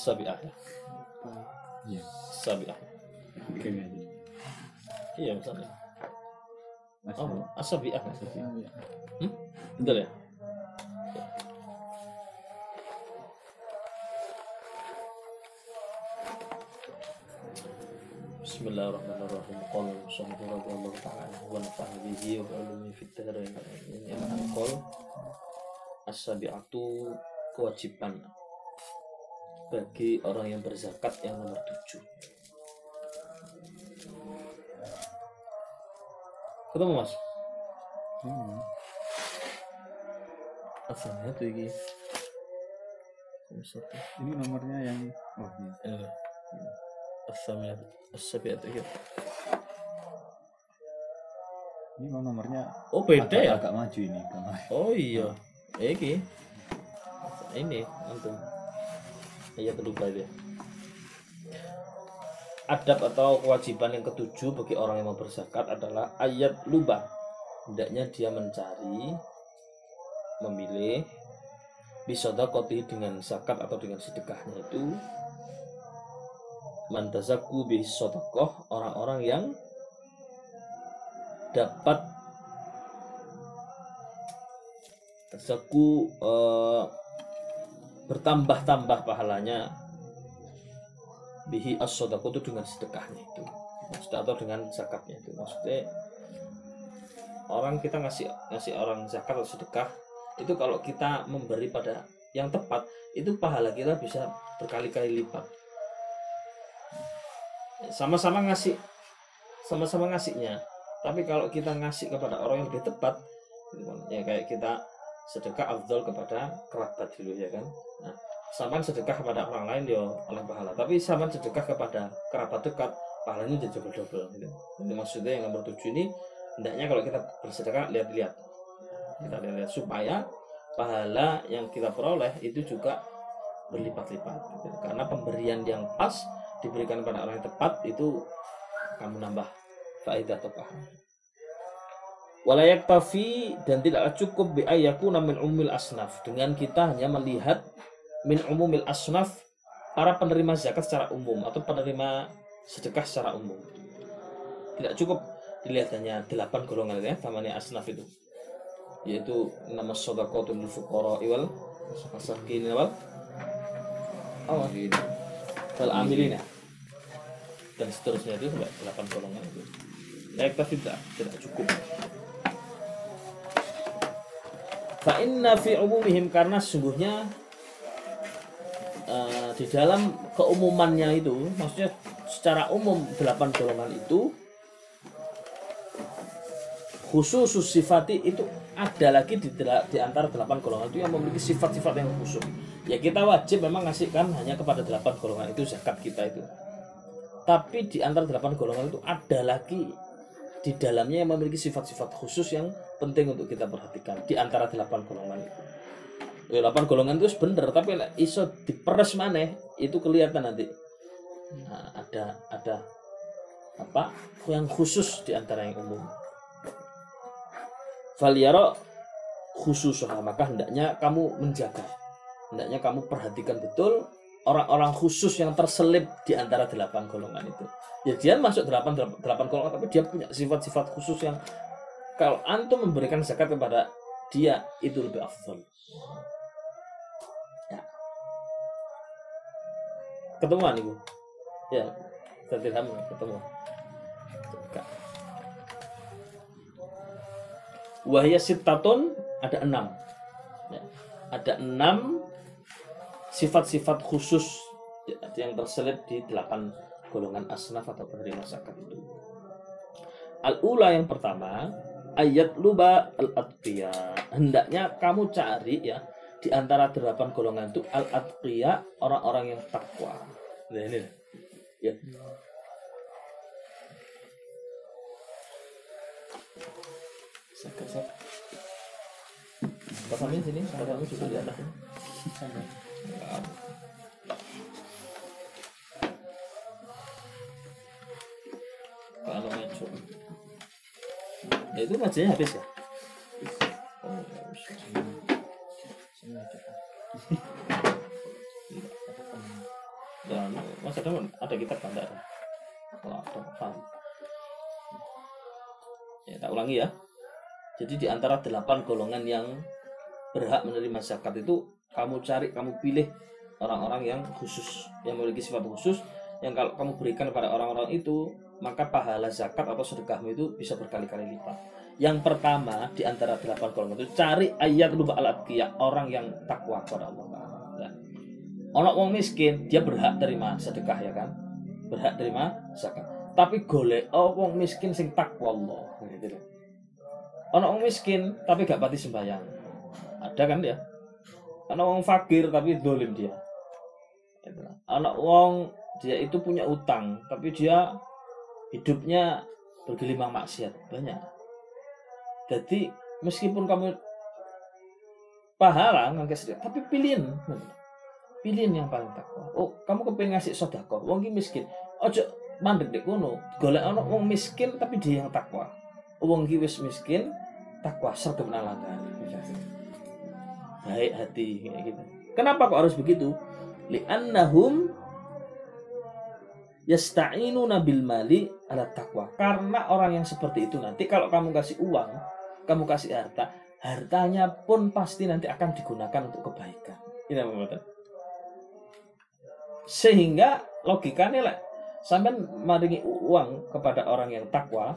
Sabi'ah. ya. iya Sabi'ah. kayaknya aja Iya, misalnya. Oh, asabi'ah. Maksudnya, Hmm? Betul ya? Bismillahirrahmanirrahim. Bihi. Ini kewajiban bagi orang yang berzakat yang nomor tujuh. Ketemu mas? hmm. Asalnya tuh ini. Ini nomornya yang oh ini. Asamnya asabiat itu ini mau nomornya oh beda agak, ya? agak maju ini oh iya. Ini. Ini antum ayat lupa itu ya. adab atau kewajiban yang ketujuh bagi orang yang mau berzakat adalah ayat luba hendaknya dia mencari memilih bisodakoti dengan zakat atau dengan sedekahnya itu mantazaku bisodakoh orang-orang yang dapat tazaku eh, bertambah-tambah pahalanya. Bihi as itu dengan sedekahnya itu. Maksudnya atau dengan zakatnya itu. Maksudnya orang kita ngasih ngasih orang zakat atau sedekah itu kalau kita memberi pada yang tepat itu pahala kita bisa berkali-kali lipat. Sama-sama ngasih sama-sama ngasihnya. Tapi kalau kita ngasih kepada orang yang lebih tepat ya kayak kita sedekah afdol kepada kerabat dulu ya kan nah sama sedekah kepada orang lain ya oleh pahala tapi sama sedekah kepada kerabat dekat pahalanya jadi double double gitu. Jadi maksudnya yang nomor tujuh ini hendaknya kalau kita bersedekah lihat-lihat kita lihat supaya pahala yang kita peroleh itu juga berlipat-lipat gitu. karena pemberian yang pas diberikan pada orang yang tepat itu kamu nambah faedah atau pahala walayak tafi dan tidak cukup bi ayakuna min umil asnaf. Dengan kita hanya melihat min umumil asnaf para penerima zakat secara umum atau penerima sedekah secara umum. Tidak cukup dilihat hanya delapan golongan ya namanya asnaf itu. Yaitu nama sodakotul fuqara iwal masakin wal oh, wal amilina dan seterusnya itu delapan golongan itu. Layak tidak tidak cukup fa inna fi umumihim karena sungguhnya eh, di dalam keumumannya itu maksudnya secara umum delapan golongan itu khusus sifati itu ada lagi di, di antara delapan golongan itu yang memiliki sifat-sifat yang khusus. Ya kita wajib memang ngasihkan hanya kepada delapan golongan itu zakat kita itu. Tapi di antara delapan golongan itu ada lagi di dalamnya yang memiliki sifat-sifat khusus yang penting untuk kita perhatikan di antara delapan golongan itu. Ya, delapan golongan itu bener, tapi iso diperes maneh itu kelihatan nanti. Nah, ada ada apa yang khusus di antara yang umum. Valiyaro khusus maka hendaknya kamu menjaga, hendaknya kamu perhatikan betul orang-orang khusus yang terselip di antara delapan golongan itu. Ya dia masuk delapan delapan golongan, tapi dia punya sifat-sifat khusus yang kalau antum memberikan zakat kepada dia itu lebih afdal. Ya. Ketemuan ibu. Ya, tidak ketemu. Wahya sitatun ada enam. Ya. Ada enam sifat-sifat khusus yang terselip di delapan golongan asnaf atau penerima zakat itu. Al-ula yang pertama, ayat luba al-atqiya. Hendaknya kamu cari ya di antara delapan golongan itu al-atqiya orang-orang yang takwa. Nah, ini. Ya. Zakat, zakat. Bapak sini, bapak juga di atas. Enggak. Kalau ngaco. Ya, itu ngajinya habis ya? Oh, ya. Dan Mas Adam ada kitab kan ada? Kalau ada paham. Ya, tak ulangi ya. Jadi di antara delapan golongan yang berhak menerima zakat itu kamu cari, kamu pilih orang-orang yang khusus, yang memiliki sifat khusus, yang kalau kamu berikan kepada orang-orang itu, maka pahala zakat atau sedekahmu itu bisa berkali-kali lipat. Yang pertama di antara delapan golongan itu cari ayat lupa alat orang yang takwa kepada Allah Taala. Orang wong miskin dia berhak terima sedekah ya kan, berhak terima zakat. Tapi golek oh wong miskin sing takwa Allah. Gitu. Orang wong miskin tapi gak pati sembahyang. Ada kan ya? Anak wong fakir tapi dolim dia. Gitu. Anak wong dia itu punya utang tapi dia hidupnya bergelimang maksiat banyak jadi meskipun kamu pahala nggak sedikit, tapi pilihin. Pilihin yang paling takwa. Oh, kamu kepengen ngasih sodako, wong miskin. Ojo mandek dek kono. Golek ono wong miskin tapi dia yang takwa. Wong wis miskin, takwa serta penalagan. Baik hati kayak gitu. Kenapa kok harus begitu? Li'annahum yasta'inu nabil mali ala takwa. Karena orang yang seperti itu nanti kalau kamu kasih uang, kamu kasih harta, hartanya pun pasti nanti akan digunakan untuk kebaikan. Ini apa Sehingga logikanya lah, sampai maringi uang kepada orang yang takwa,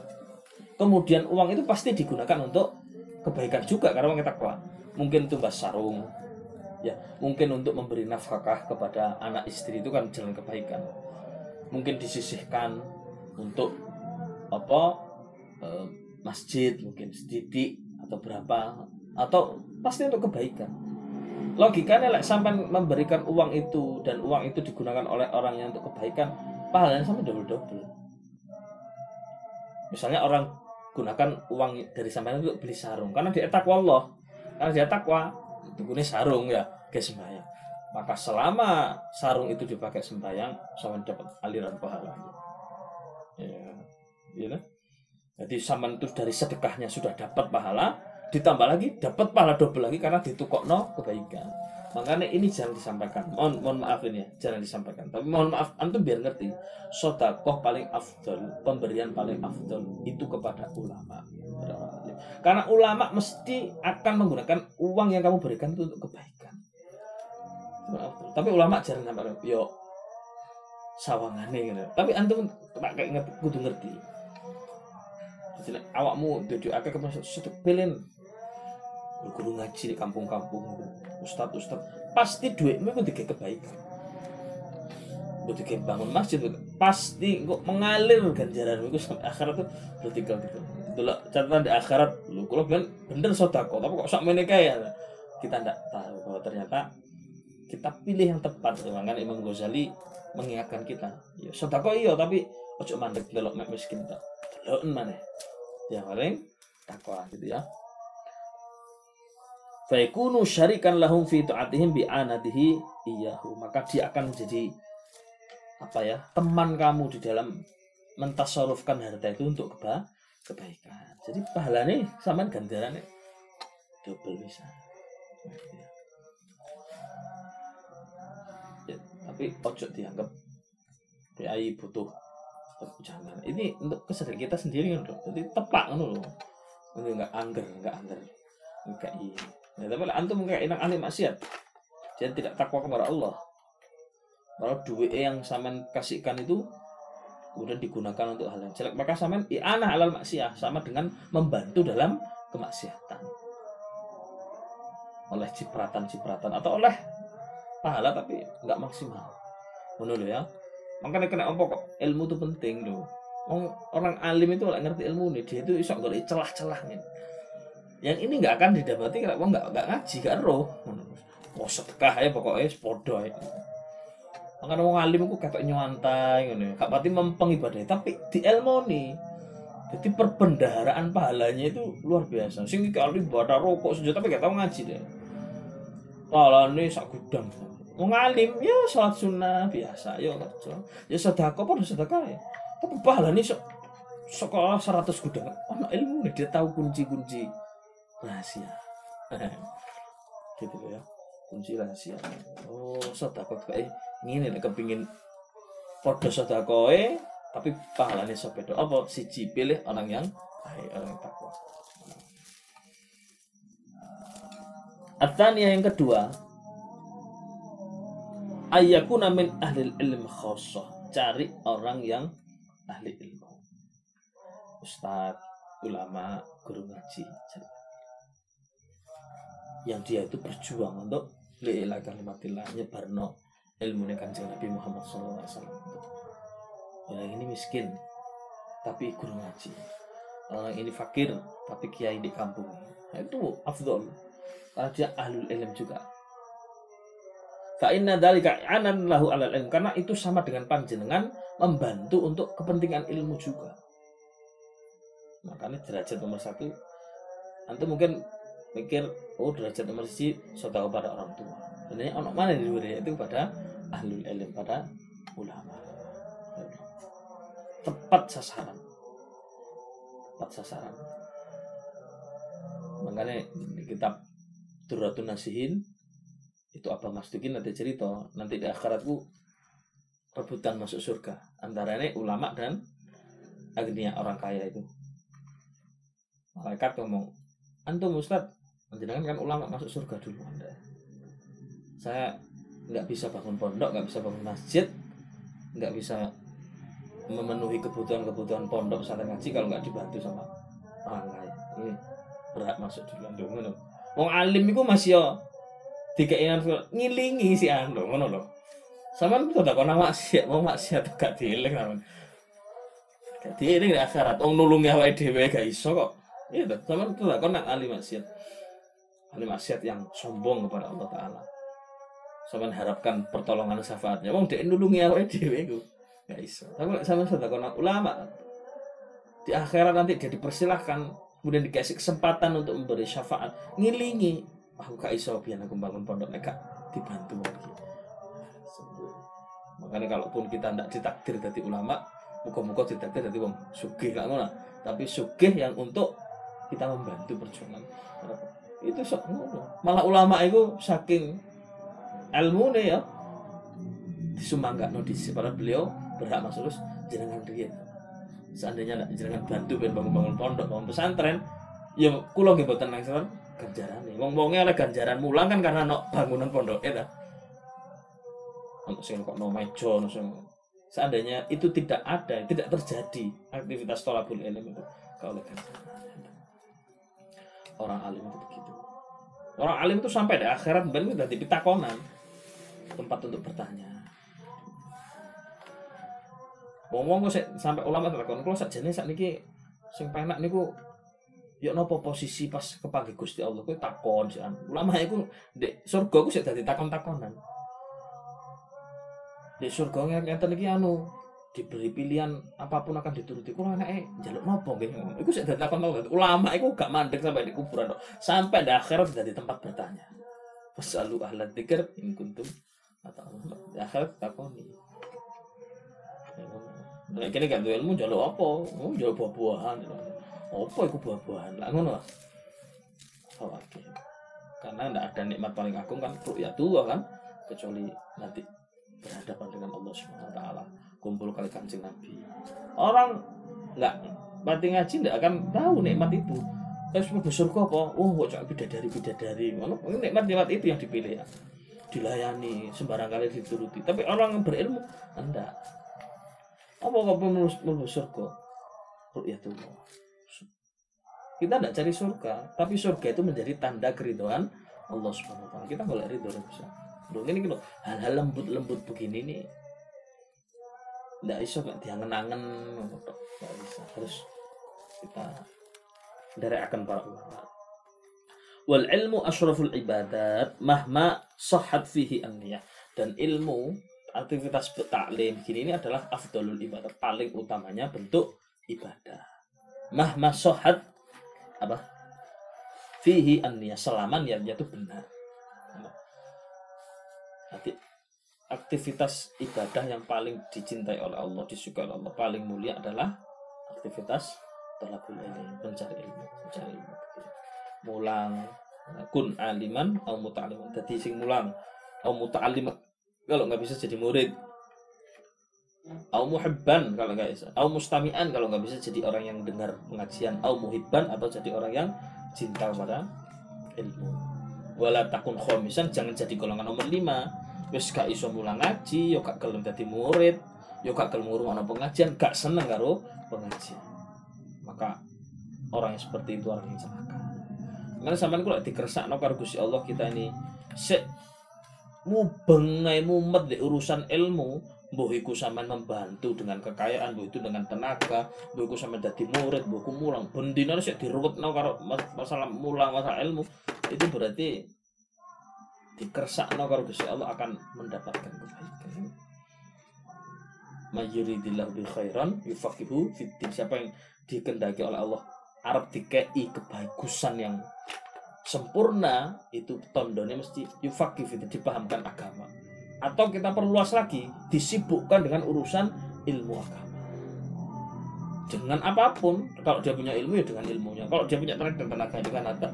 kemudian uang itu pasti digunakan untuk kebaikan juga karena orang yang takwa. Mungkin tumbas sarung, ya. Mungkin untuk memberi nafkah kepada anak istri itu kan jalan kebaikan. Mungkin disisihkan untuk apa eh, masjid mungkin sedikit atau berapa atau pasti untuk kebaikan. Logikanya like, sampai memberikan uang itu dan uang itu digunakan oleh orang yang untuk kebaikan pahalanya sampai double double misalnya orang gunakan uang dari sampai untuk beli sarung karena dia takwa Allah karena dia takwa itu sarung ya ke sembahyang maka selama sarung itu dipakai sembahyang sama dapat aliran pahalanya ya ya? Jadi sama itu dari sedekahnya sudah dapat pahala, ditambah lagi dapat pahala double lagi karena ditukokno kebaikan. Makanya ini jangan disampaikan. Mohon, mohon maaf ini ya, jangan disampaikan. Tapi mohon maaf, antum biar ngerti. Sodakoh paling afdol, pemberian paling afdol itu kepada ulama. Karena ulama mesti akan menggunakan uang yang kamu berikan itu untuk kebaikan. Tapi ulama jarang sampai yo sawangane gitu. Tapi antum kayak ngerti, kudu ngerti awakmu dadi akeh kemasuk sedek pelen guru ngaji di kampung-kampung. Ustad ustad pasti duitmu itu dikasih kebaikan. Ketika bangun masjid pasti kok mengalir ganjaran itu sampai akhirat tuh bertinggal gitu itulah catatan di akhirat. Lu kalau bilang bener sodako tapi kok sok menikah ya kita tidak tahu bahwa ternyata kita pilih yang tepat. Kan Imam Ghazali mengingatkan kita ya sodako iya tapi ojo mandek delok miskin tak delok mana yang paling takwa gitu ya Faikunu syarikan lahum fi ta'atihim bi anadihi iyahu. Maka dia akan menjadi apa ya? Teman kamu di dalam mentasarufkan harta itu untuk keba kebaikan. Jadi pahalanya sama ganjarannya double bisa. Ya, tapi ojo dianggap PAI butuh jangan ini untuk kesadaran kita sendiri kan jadi tepak loh ini nggak angger nggak angger nggak iya ya, tapi antum kayak enak ahli maksiat. Jadi tidak takwa kepada Allah. Kalau duit yang saman kasihkan itu kemudian digunakan untuk hal yang jelek. Maka saman anak halal maksiat sama dengan membantu dalam kemaksiatan. Oleh cipratan-cipratan atau oleh pahala tapi nggak maksimal. Menurut ya. Makanya kena apa kok? Ilmu itu penting loh orang alim itu nggak ngerti ilmu nih dia itu isok golek celah-celahnya yang ini nggak akan didapati kalau nggak nggak ngaji gak roh. Mau sedekah ya pokoknya sepodo ya. Makanya orang alim itu kata nyuantai gitu gak pati mempeng ibadah tapi di ilmu nih jadi perbendaharaan pahalanya itu luar biasa. Sing kali ibadah rokok saja tapi gak tahu ngaji deh. Pahalanya sak gudang. Wong alim ya sholat sunnah biasa ya kerja. Ya sedekah padha sedekah ya. Tapi pahalane sok sekolah 100 gudang. Ono ilmu nih dia tahu kunci-kunci rahasia. Gitu ya. Kunci rahasia. Oh sedekah kayak ngene nek kepingin padha sedekah tapi pahalanya sepedo apa siji pilih orang yang baik orang yang takwa? Atania yang kedua. Ayakuna min ahli ilm khosoh Cari orang yang ahli ilmu. Ustadz, ulama, guru ngaji cari. Yang dia itu berjuang untuk Li'ilah kalimatillah Nyebarno ilmu kanjeng Nabi Muhammad SAW Orang ini miskin Tapi guru ngaji. Orang ini fakir Tapi kiai di kampung. Nah, Itu afdol. Karena dia ahlul ilm juga. Fa'inna dalika anan lahu alal ilm. Karena itu sama dengan panjenengan membantu untuk kepentingan ilmu juga. Makanya derajat nomor satu, nanti mungkin mikir, oh derajat nomor satu saudara pada orang tua. Sebenarnya orang mana di luar itu pada ahlul ilm, pada ulama. Tepat sasaran. Tepat sasaran. Makanya di kitab Duratun Nasihin itu apa Mas Dukin nanti cerita nanti di akhiratku rebutan masuk surga antara ini ulama dan agnia orang kaya itu malaikat ngomong antum ustad jenengan kan ulama masuk surga dulu anda saya nggak bisa bangun pondok nggak bisa bangun masjid nggak bisa memenuhi kebutuhan-kebutuhan pondok pesantren ngaji kalau nggak dibantu sama orang kaya ini berat masuk dulu anda Wong alim itu masih ya dikeinan ngilingi si anu ngono lho. Sampean tuh tak kono maksiat mau maksiat gak dieling sampean gak dieling di akhirat. Wong nulungi awake dhewe gak iso kok. Iya tuh sampean tuh tak kono ahli maksiat ahli maksiat yang sombong kepada Allah taala. Sampean harapkan pertolongan syafaatnya. Wong dhek nulungi awake dhewe iku. Gak iso. Tapi sampean sudah kono ulama di akhirat nanti dia dipersilahkan kemudian dikasih kesempatan untuk memberi syafaat. Ngilingi aku gak iso biar aku bangun pondok. Nek dibantu lagi. Makanya kalaupun kita tidak ditakdir dari ulama muka-muka ditakdir dari wong sugih gak tapi sugih yang untuk kita membantu perjuangan itu sok ngono. Malah ulama itu saking ilmu nih ya no di para beliau berhak masuk terus jenengan dia seandainya nak jenengan bantu bangun-bangun pondok bangun pesantren ya kulo nggih boten nang ganjaran nih wong wongnya oleh ganjaran mulang kan karena no bangunan pondok ya untuk sing kok no mejo no seandainya itu tidak ada tidak terjadi aktivitas tolabul ilmu itu oleh ganjaran orang alim itu begitu. Orang alim itu sampai di akhirat ben itu dari pitakonan tempat untuk bertanya. Wong-wong kok sampai ulama takon kalau sakjane sakniki sing penak niku ya nopo posisi pas kepanggil Gusti Allah? Kuwi takon sih ulama iku ndek surga ku sik dadi takon-takonan. Di surga ngeten iki anu diberi pilihan apa pun akan dituruti. Kulo anake njaluk nopo nggih? Iku sik dadi takon ulama iku gak mandek sampai di kuburan sampai di akhirat dadi tempat bertanya. Fasalu ahla dzikr in kuntum atau di akhirat takoni. Nah, kini gak ilmu jaluk apa? Oh, jaluk buah-buahan. Apa itu buah-buahan? Lah ngono oke karena tidak ada nikmat paling agung kan ya tua kan? Kecuali nanti berhadapan dengan Allah Subhanahu Wa Taala kumpul kali kancing Nabi. Orang nggak mati ngaji tidak akan tahu nikmat itu. Terus mau apa? Oh kok cak bidadari bidadari mana nikmat nikmat itu yang dipilih ya. Dilayani sembarang kali dituruti. Tapi orang yang berilmu anda apa kau mau surga? Ru'yatullah. Kita tidak cari surga, tapi surga itu menjadi tanda keriduan Allah Subhanahu wa taala. Kita boleh ridho bisa. Ini hal-hal lembut-lembut begini nih tidak bisa nggak diangen-angen nggak bisa harus kita dari akan para ulama. Wal ilmu asyraful ibadat mahma sahat fihi an dan ilmu aktivitas taklim begini ini adalah afdalul ibadah paling utamanya bentuk ibadah. Mahma sahat apa? Fihi anniya. Selama niatnya itu benar. Nanti aktivitas ibadah yang paling dicintai oleh Allah disukai oleh Allah paling mulia adalah aktivitas tolabul ilmi mencari ilmu mencari ilmu. Mulang kun aliman atau muta'aliman jadi sing mulang atau muta'aliman kalau nggak bisa jadi murid. Au muhibban kalau nggak bisa. Au mustami'an kalau nggak bisa jadi orang yang dengar pengajian. Au muhibban atau jadi orang yang cinta pada ilmu. Wala takun khomisan jangan jadi golongan nomor lima wis gak iso mulang ngaji yo gak gelem dadi murid yo gak gelem ngurung pengajian gak seneng karo pengajian maka orang yang seperti itu orang yang celaka karena sampean kula dikersakno karo Gusti Allah kita ini sik mubeng ae mumet di urusan ilmu Mbah iku membantu dengan kekayaan, mbah itu dengan tenaga, mbah iku sampean dadi murid, mbah iku mulang. Bendina sik diruwetno karo masalah mulang, masalah ilmu. Itu berarti dikersakno karo Gusti Allah akan mendapatkan kebaikan. Mayuridillahu bi khairan yufaqihu fiddin. Siapa yang dikendaki oleh Allah Arab dikei kebagusan yang sempurna itu tondonnya mesti yufaqih fiddin dipahamkan agama atau kita perluas lagi disibukkan dengan urusan ilmu agama dengan apa pun kalau dia punya ilmu ya dengan ilmunya kalau dia punya tenaga dan tenaga dengan ada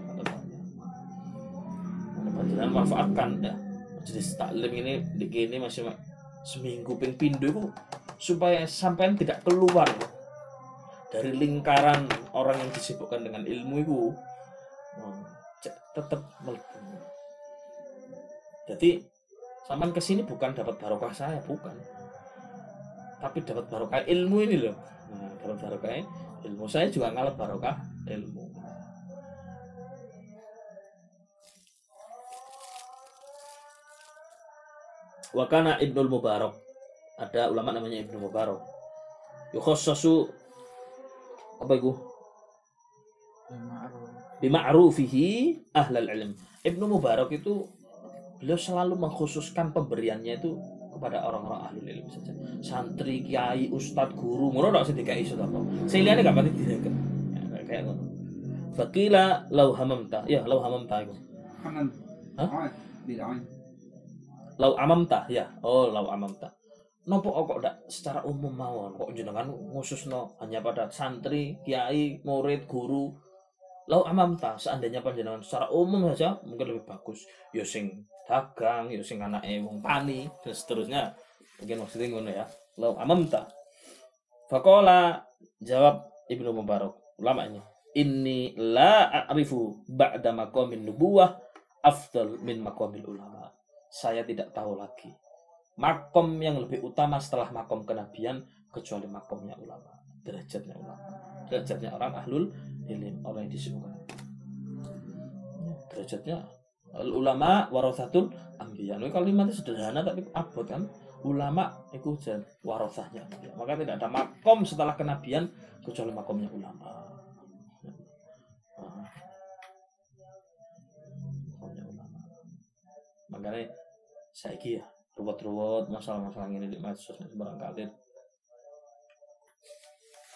jangan manfaatkan ya jadi taklim ini di ini masih seminggu ping pindu itu supaya sampai tidak keluar dari lingkaran orang yang disibukkan dengan ilmu itu hmm, tetap jadi Saman ke sini bukan dapat barokah saya, bukan. Tapi dapat barokah ilmu ini loh. Nah, dapat barokah ilmu saya juga ngalah barokah ilmu. Wakana Ibnul Mubarak. Ada ulama namanya Ibnu Mubarak. Yukhassasu apa itu? Bima'rufihi ahlal ilm. Ibnu Mubarak itu beliau selalu mengkhususkan pemberiannya itu kepada orang-orang ahli ilmu saja santri kiai ustadz guru ngono ndak sing dikai apa saya lihatnya gak pati direken ya, kayak ngono fakila lau hamamta ya lau hamamta itu Hah? Lau amamta ya. Oh lau amamta. Nopo kok ndak secara umum mawon? Kok jenengan khusus no hanya pada santri kiai murid guru? Lau amamta seandainya panjenengan secara umum saja mungkin lebih bagus. Yo ya sing dagang ya sing anake wong dan seterusnya. Mungkin maksudnya ngono ya. Lau amamta. Fakola jawab Ibnu Mubarak ulama ini inni la a'rifu ba'da maqamin nubuwah afdal min maqamil ulama saya tidak tahu lagi makom yang lebih utama setelah makom kenabian kecuali makomnya ulama derajatnya ulama derajatnya orang ahlul ilim orang yang disebutkan derajatnya ulama warathatul ambiya. Ini kalimatnya sederhana tapi abot kan. Ulama itu warathahnya Maka tidak ada makom setelah kenabian kecuali makomnya ulama. Makanya saya ya ruwet-ruwet masalah-masalah ini di medsos barangkali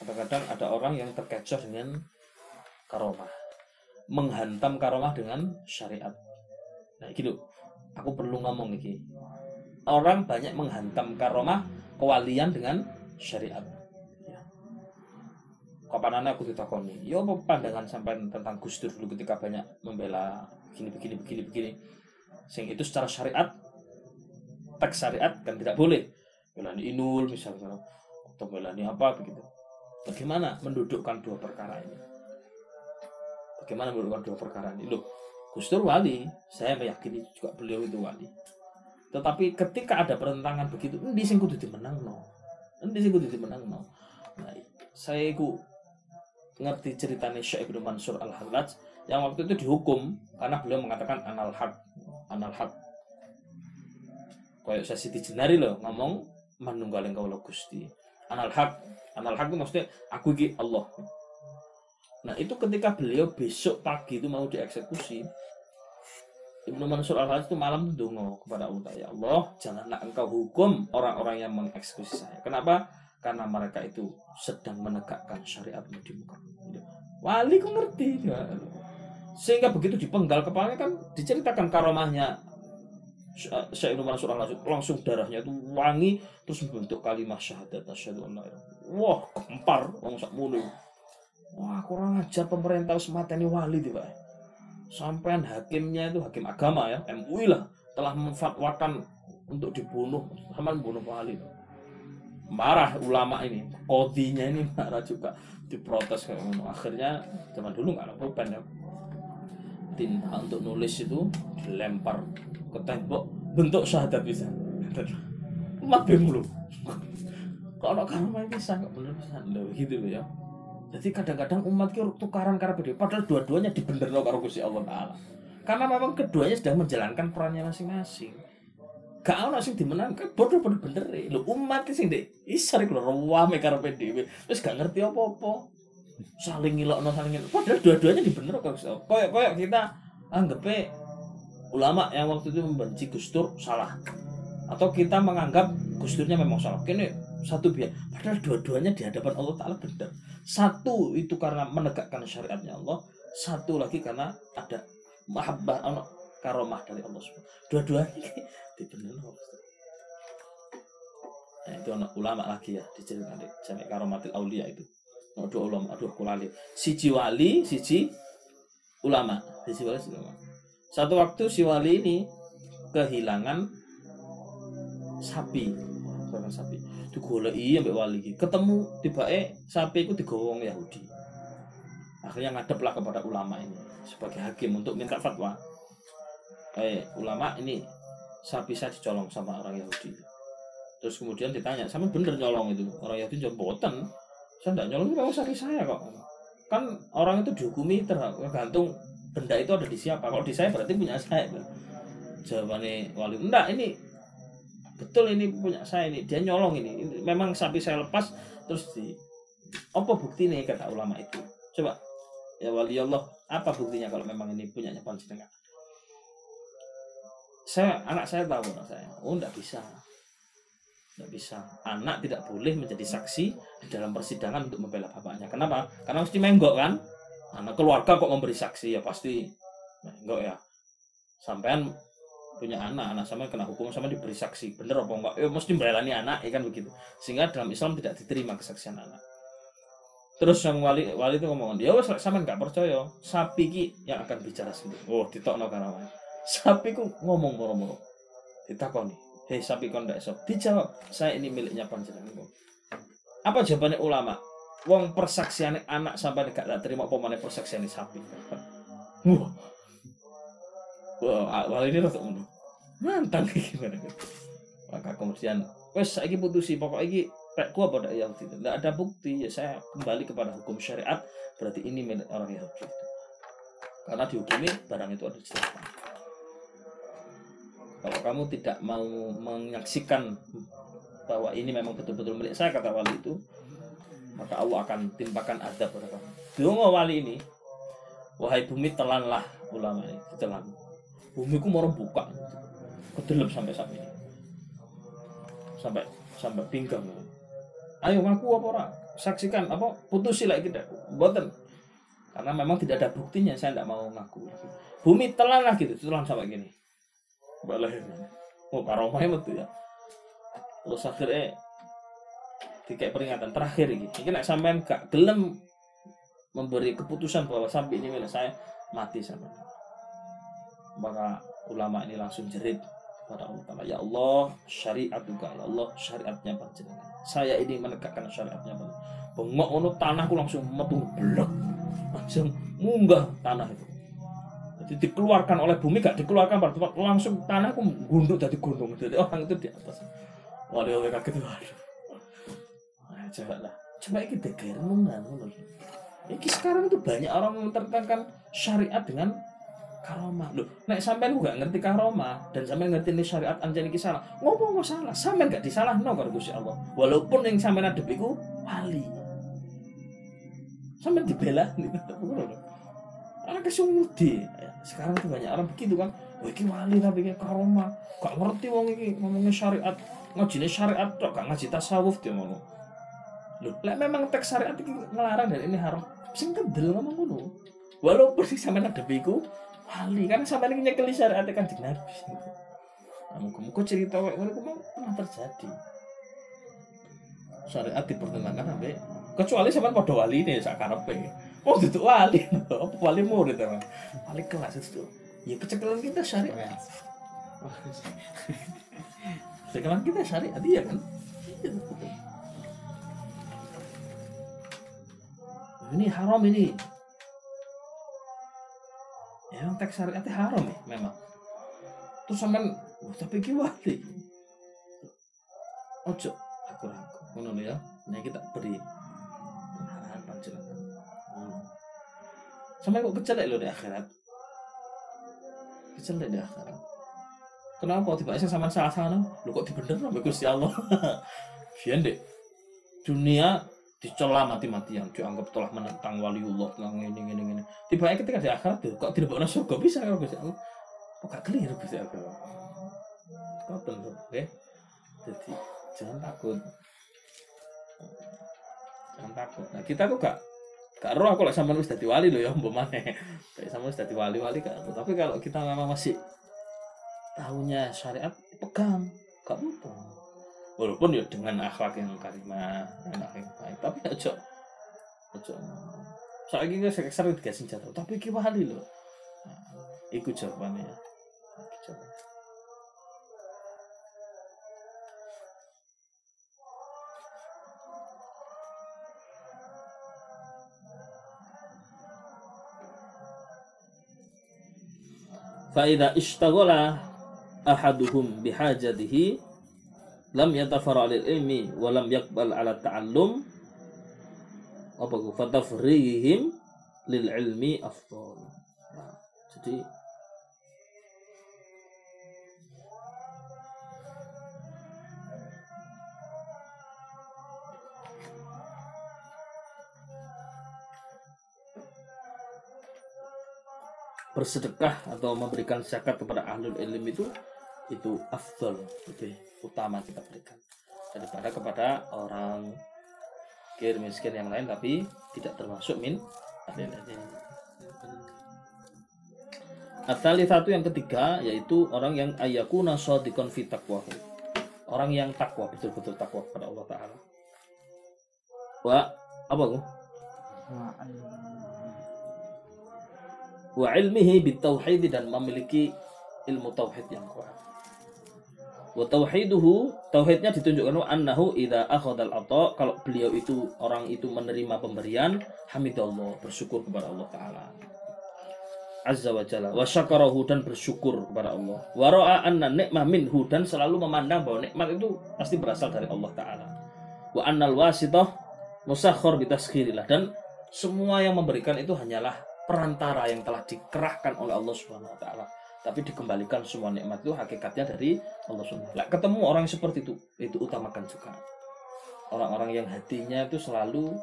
kadang-kadang ada orang yang terkecoh dengan karomah menghantam karomah dengan syariat Nah, gitu. Aku perlu ngomong iki. Orang banyak menghantam karomah kewalian dengan syariat. Ya. Kapan anak aku ditakoni, yo apa pandangan sampai tentang Gus Dur dulu ketika banyak membela begini begini begini begini. Sing itu secara syariat teks syariat kan tidak boleh. Belani inul misalnya atau belani apa begitu. Bagaimana mendudukkan dua perkara ini? Bagaimana mendudukkan dua perkara ini? Loh, Gus Dur wali, saya meyakini juga beliau itu wali. Tetapi ketika ada pertentangan begitu, ini sing kudu dimenang no. Ini sing kudu dimenang no. Nah, saya itu ngerti ceritanya Syekh Ibnu Mansur Al-Hallaj yang waktu itu dihukum karena beliau mengatakan anal hak, anal hak. Kayak saya Siti Jenari loh ngomong manunggaling kaulah Gusti. Anal hak, anal hak itu maksudnya aku iki Allah. Nah itu ketika beliau besok pagi itu mau dieksekusi, Ibnu Mansur al itu malam tundungo kepada Allah ya Allah janganlah engkau hukum orang-orang yang mengeksekusi saya. Kenapa? Karena mereka itu sedang menegakkan syariatmu di muka. Wali kok ngerti. Sehingga begitu dipenggal kepalanya kan diceritakan karomahnya Syekh Umar langsung langsung langsung darahnya itu wangi terus membentuk kalimat syahadat asyhadu an. Wah, gempar wong sak mulu. Wah, kurang ajar pemerintah wis mateni wali tiba. Sampean hakimnya itu hakim agama ya, MUI lah telah memfatwakan untuk dibunuh sama membunuh wali. Marah ulama ini, kodinya ini marah juga diprotes. Akhirnya zaman dulu nggak ada pulpen ya. Tinta untuk nulis itu dilempar ke tembok bentuk syahadat bisa. Umat mulu. Kalau karma bisa nggak bener bisa? Loh gitu loh ya. Jadi kadang-kadang umat itu tukaran karena beda padahal dua-duanya dibener loh karo Gusti Allah Taala. Karena memang keduanya sedang menjalankan perannya masing-masing. Gak ono sing dimenangkan bodoh bodoh bener lo umat sing dek isar iku rame karo PDW terus gak ngerti apa-apa saling ngilokno saling ngilok padahal dua-duanya dibener kok koyok koyok kita anggapnya ulama yang waktu itu membenci Gustur salah. Atau kita menganggap Gusturnya memang salah. Kini satu biar. Padahal dua-duanya di hadapan Allah Taala benar satu itu karena menegakkan syariatnya Allah. Satu lagi karena ada mahabbah Allah karomah dari Allah SWT dua-duanya dibenar nah, itu anak ulama lagi ya diceritakan di Jami Karomatil Aulia itu dua ulama aduh kulali siji wali siji ulama siji wali siji ulama satu waktu si wali ini kehilangan sapi, kehilangan sapi. iya mbak wali. Ketemu tiba eh sapi itu digowong Yahudi. Akhirnya ngadeplah kepada ulama ini sebagai hakim untuk minta fatwa. Eh ulama ini sapi saya dicolong sama orang Yahudi. Terus kemudian ditanya, sama bener nyolong itu orang Yahudi jawab boten. Saya tidak nyolong itu memang sapi saya kok. Kan orang itu dihukumi tergantung benda itu ada di siapa. Kalau di saya berarti punya saya jawabannya wali enggak ini betul ini punya saya ini. Dia nyolong ini, memang sapi saya lepas terus di apa bukti nih kata ulama itu? Coba ya wali Allah apa buktinya kalau memang ini punyanya panjenengan saya anak saya tahu anak saya. Oh enggak bisa enggak bisa. Anak tidak boleh menjadi saksi di dalam persidangan untuk membela bapaknya. Kenapa? Karena mesti menggok kan? Anak keluarga kok memberi saksi? Ya pasti enggak ya. Sampean punya anak anak sama kena hukum sama diberi saksi. Bener apa enggak? Ya mesti melani anak ya kan begitu. Sehingga dalam Islam tidak diterima kesaksian anak. Terus yang wali wali itu ngomong dia wes sama nggak percaya sapi ki yang akan bicara sendiri. Oh ditokno karawan sapi ku ngomong moro-moro. Ditakoni hei sapi kon ndak esok dijawab saya ini miliknya panjenengan. Apa jawabannya ulama? Wong persaksian anak sampai gak tak terima apa mana persaksian sapi. Wah. Wah awal ini ngono mantang gimana? Maka kemudian wes saya putusi pokok iki pek ku apa ya? Tidak ada bukti. Ya saya kembali kepada hukum syariat. Berarti ini milik orang Yahudi. Karena dihukumi barang itu ada di kalau kamu tidak mau menyaksikan bahwa ini memang betul-betul milik saya kata wali itu maka Allah akan timpakan adab pada kamu. Dungo wali ini, wahai bumi telanlah ulama ini, telan. Bumi ku mau buka, kedelep sampai sampai ini, sampai sampai pinggang. Ayo ngaku apa orang? Saksikan apa? Putusi lagi tidak? Boten. Karena memang tidak ada buktinya, saya tidak mau ngaku. Bumi telan lah gitu, telan sampai gini. Balik. Oh, karomahnya betul ya. Terus akhirnya kayak peringatan terakhir ini. Ini nak sampean gak gelem memberi keputusan bahwa sampai ini milik saya mati sama maka ulama ini langsung jerit pada Allah Ta'ala ya Allah syariat juga ya Allah syariatnya panjenengan saya ini menegakkan syariatnya bengok ono tanahku langsung metu blek langsung munggah tanah itu dikeluarkan oleh bumi gak dikeluarkan pada tempat langsung tanahku gunduk dari gunung jadi orang itu di atas waduh kaget waduh coba lah coba kita gerengan ngono Iki sekarang itu banyak orang mempertahankan syariat dengan karomah. Loh, nek sampean gak ngerti karomah dan sampean ngerti ini syariat anjani iki salah. Ngopo mau salah? Sampean gak disalahno karo Gusti Allah. Walaupun yang sampean adep iku wali. Sampean dibela gitu. Anak kesumudi. Sekarang tuh banyak orang begitu kan. Oh, iki wali tapi iki karomah. Gak ngerti wong iki ngomongnya syariat. Ngajine syariat tok gak ngaji tasawuf dia ngomong. Loh, lah memang teks syariat ini ngelarang dan ini haram. Sing kedel ngomong ngono. Walaupun sih sampean ada biku wali kan sampean iki nyekeli syariat kan di Nabi. Nah, muka-muka cerita wae ngono memang pernah terjadi. Syariat dipertentangkan sampai kecuali sama pada wali ini sak karepe. Oh, itu wali. Apa wali murid emang. Wali kelas itu. Ya kecekalan kita syariat. Kecekalan kita syariat iya kan? Iya. Ini haram ini. Ya, Emang teks syariatnya haram ya memang. Terus sampean "Wah, tapi ki wali. Ojo aku ragu. Ngono ya. Nah kita beri Sampai kok kecelek lo di akhirat. Kecelek di akhirat. Kenapa tiba tiba sama salah salah Lu kok dibener sama Gusti Allah? Biar deh. Dunia dicela mati-matian dianggap telah menentang waliullah telah ini ini ini tiba ketika di akhirat tuh kok tidak bawa surga? Bisa kalau Gusti Allah? Kok gak keliru Gusti Allah? Kau tentu oke. Jadi jangan takut. Jangan takut. Nah kita tuh gak gak roh aku lah sama wis dadi wali loh ya mbok maneh kayak sama wis dadi wali-wali gak tapi kalau kita memang masih tahunya syariat pegang. Gak apa walaupun ya dengan akhlak yang karimah enak yang baik tapi aja aja. Soalnya kita sering dikasih senjata tapi kita wali loh nah, ikut jawabannya. Jawabannya. فإذا اشتغل أحدهم بحاجته لم يتفر على العلم ولم يقبل على التعلم فتفريهم للعلم أفضل. آه، nah, jadi bersedekah atau memberikan zakat kepada ahlul ilmi itu itu afdal lebih utama kita berikan daripada kepada orang kir miskin yang lain tapi tidak termasuk min Atali satu yang ketiga yaitu orang yang ayakuna shadiqan fi taqwahu. Orang yang takwa betul-betul takwa kepada Allah taala. Wa apa? Wa ilmihi bitauhid dan memiliki ilmu tauhid yang kuat. Wa tauhiduhu tauhidnya ditunjukkan annahu idza akhadal ata kalau beliau itu orang itu menerima pemberian hamidallah bersyukur kepada Allah taala. Azza wa jalla wa syakarahu dan bersyukur kepada Allah. Wa ra'a anna nikmah minhu dan selalu memandang bahwa nikmat itu pasti berasal dari Allah taala. Wa annal wasitah musakhkhar bi dan semua yang memberikan itu hanyalah perantara yang telah dikerahkan oleh Allah Subhanahu wa taala tapi dikembalikan semua nikmat itu hakikatnya dari Allah SWT. Nah, ketemu orang seperti itu, itu utamakan juga. Orang-orang yang hatinya itu selalu